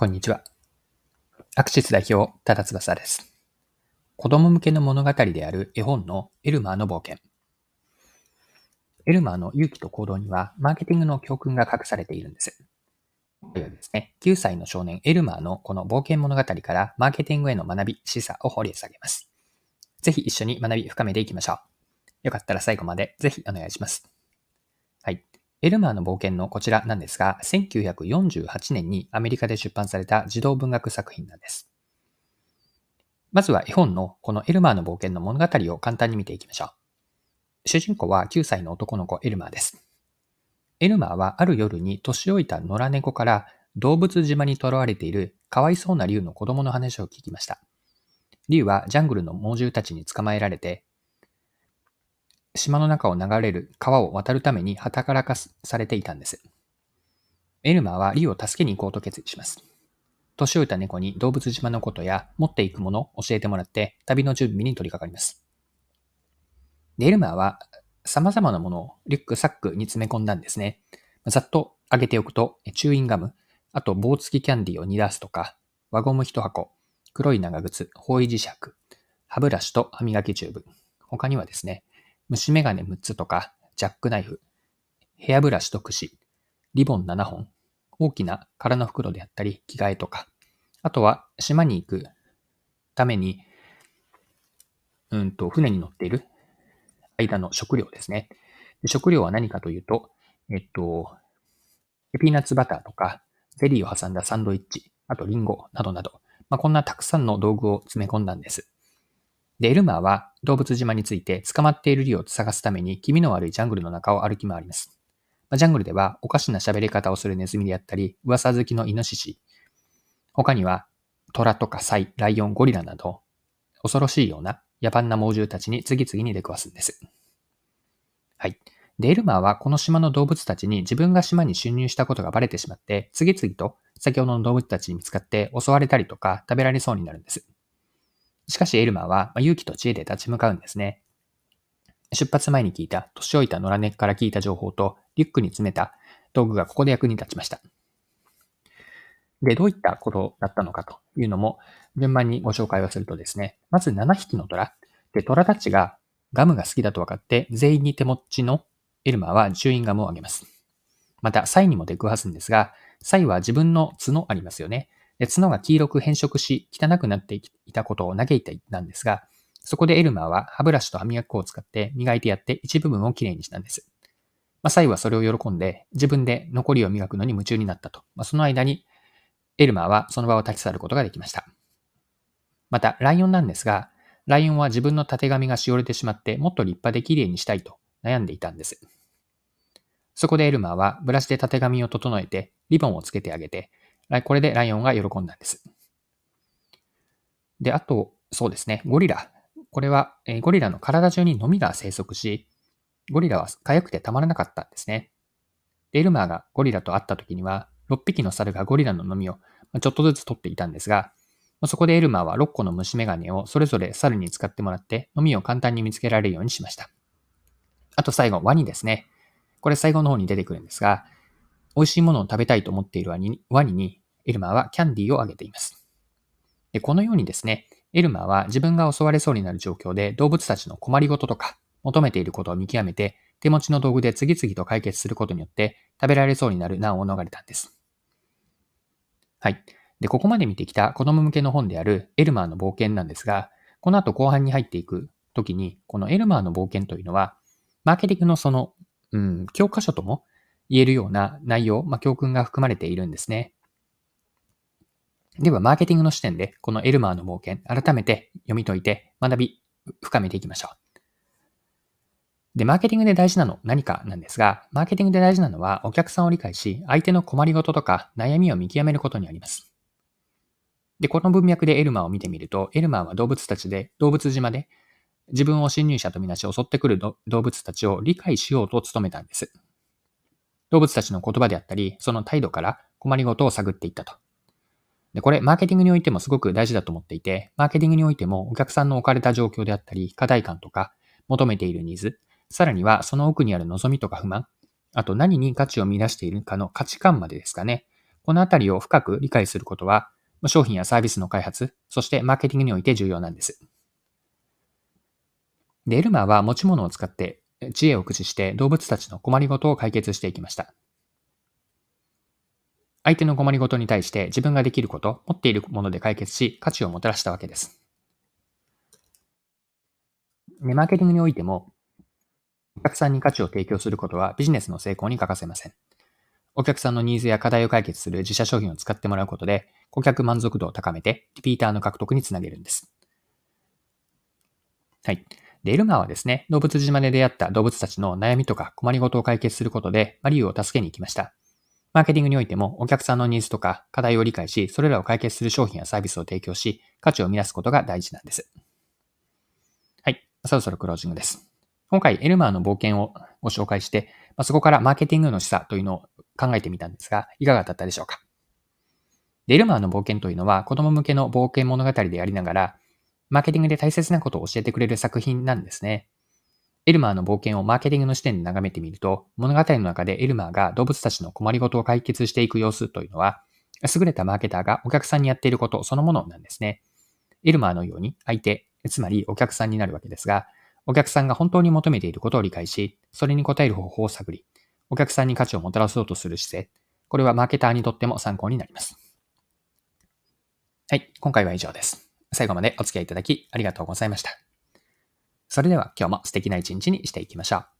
こんにちは。アクシス代表、多田翼です。子供向けの物語である絵本のエルマーの冒険。エルマーの勇気と行動には、マーケティングの教訓が隠されているんです。今回はですね、9歳の少年エルマーのこの冒険物語からマーケティングへの学び、示唆を掘り下げます。ぜひ一緒に学び深めていきましょう。よかったら最後までぜひお願いします。エルマーの冒険のこちらなんですが、1948年にアメリカで出版された児童文学作品なんです。まずは絵本のこのエルマーの冒険の物語を簡単に見ていきましょう。主人公は9歳の男の子エルマーです。エルマーはある夜に年老いた野良猫から動物島に囚われているかわいそうな竜の子供の話を聞きました。竜はジャングルの猛獣たちに捕まえられて島の中を流れる川を渡るために旗からかされていたんです。エルマーはリュを助けに行こうと決意します。年老いた猫に動物島のことや持っていくものを教えてもらって旅の準備に取り掛かります。でエルマーは様々なものをリュックサックに詰め込んだんですね。ざっと上げておくと、チューインガム、あと棒付きキャンディーを煮出すとか、輪ゴム1箱、黒い長靴、方位磁石、歯ブラシと歯磨きチューブ。他にはですね、虫眼鏡6つとか、ジャックナイフ、ヘアブラシと櫛、リボン7本、大きな空の袋であったり、着替えとか、あとは島に行くために、うんと、船に乗っている間の食料ですね。で食料は何かというと、えっと、ピーナッツバターとか、ゼリーを挟んだサンドイッチ、あとリンゴなどなど、まあ、こんなたくさんの道具を詰め込んだんです。で、エルマーは動物島について捕まっているリを探すために気味の悪いジャングルの中を歩き回ります。ま、ジャングルではおかしな喋り方をするネズミであったり、噂好きのイノシシ、他には虎とかサイ、ライオン、ゴリラなど、恐ろしいような野蛮な猛獣たちに次々に出くわすんです。はい。で、エルマーはこの島の動物たちに自分が島に侵入したことがバレてしまって、次々と先ほどの動物たちに見つかって襲われたりとか食べられそうになるんです。しかしエルマーは勇気と知恵で立ち向かうんですね。出発前に聞いた年老いた野良猫から聞いた情報とリュックに詰めた道具がここで役に立ちました。で、どういったことだったのかというのも順番にご紹介をするとですね、まず7匹の虎。で、虎たちがガムが好きだと分かって全員に手持ちのエルマーはチューインガムをあげます。また、サイにも出くわすんですが、サイは自分の角ありますよね。角が黄色く変色し、汚くなっていたことを嘆いていたんですが、そこでエルマーは歯ブラシと歯磨き粉を使って磨いてやって一部分をきれいにしたんです。まあ、サイはそれを喜んで、自分で残りを磨くのに夢中になったと。まあ、その間に、エルマーはその場を立ち去ることができました。また、ライオンなんですが、ライオンは自分の縦髪がしおれてしまって、もっと立派で綺麗にしたいと悩んでいたんです。そこでエルマーはブラシで縦髪を整えて、リボンをつけてあげて、これでライオンが喜んだんです。で、あと、そうですね、ゴリラ。これは、えゴリラの体中にノミが生息し、ゴリラは痒くてたまらなかったんですね。で、エルマーがゴリラと会った時には、6匹の猿がゴリラのノミをちょっとずつ取っていたんですが、そこでエルマーは6個の虫眼鏡をそれぞれ猿に使ってもらって、ノミを簡単に見つけられるようにしました。あと最後、ワニですね。これ最後の方に出てくるんですが、美味しいものを食べたいと思っているワニワニに、エルマーはキャンディーをあげています。でこのようにですね、エルマーは自分が襲われそうになる状況で動物たちの困りごととか求めていることを見極めて手持ちの道具で次々と解決することによって食べられそうになる難を逃れたんです。はい。で、ここまで見てきた子供向けの本であるエルマーの冒険なんですが、この後後半に入っていく時に、このエルマーの冒険というのは、マーケティングのその、うん、教科書とも言えるような内容、まあ、教訓が含まれているんですね。では、マーケティングの視点で、このエルマーの冒険、改めて読み解いて、学び、深めていきましょう。で、マーケティングで大事なの何かなんですが、マーケティングで大事なのは、お客さんを理解し、相手の困りごととか悩みを見極めることにあります。で、この文脈でエルマーを見てみると、エルマーは動物たちで、動物島で、自分を侵入者とみなし襲ってくる動物たちを理解しようと努めたんです。動物たちの言葉であったり、その態度から困りごとを探っていったと。で、これ、マーケティングにおいてもすごく大事だと思っていて、マーケティングにおいてもお客さんの置かれた状況であったり、課題感とか、求めているニーズ、さらにはその奥にある望みとか不満、あと何に価値を見出しているかの価値観までですかね。このあたりを深く理解することは、商品やサービスの開発、そしてマーケティングにおいて重要なんです。で、エルマーは持ち物を使って知恵を駆使して動物たちの困りごとを解決していきました。相手の困りごとに対して自分ができること、持っているもので解決し、価値をもたらしたわけです。マーケティングにおいても、お客さんに価値を提供することはビジネスの成功に欠かせません。お客さんのニーズや課題を解決する自社商品を使ってもらうことで、顧客満足度を高めて、リピーターの獲得につなげるんです。はい。で、エルマーはですね、動物島で出会った動物たちの悩みとか困りごとを解決することで、マリュウを助けに行きました。マーケティングにおいてもお客さんのニーズとか課題を理解し、それらを解決する商品やサービスを提供し、価値を生み出すことが大事なんです。はい。そろそろクロージングです。今回、エルマーの冒険をご紹介して、まあ、そこからマーケティングの示唆というのを考えてみたんですが、いかがだったでしょうかエルマーの冒険というのは子供向けの冒険物語でありながら、マーケティングで大切なことを教えてくれる作品なんですね。エルマーの冒険をマーケティングの視点で眺めてみると、物語の中でエルマーが動物たちの困りごとを解決していく様子というのは、優れたマーケターがお客さんにやっていることそのものなんですね。エルマーのように相手、つまりお客さんになるわけですが、お客さんが本当に求めていることを理解し、それに応える方法を探り、お客さんに価値をもたらそうとする姿勢、これはマーケターにとっても参考になります。はい、今回は以上です。最後までお付き合いいただきありがとうございました。それでは今日も素敵な一日にしていきましょう。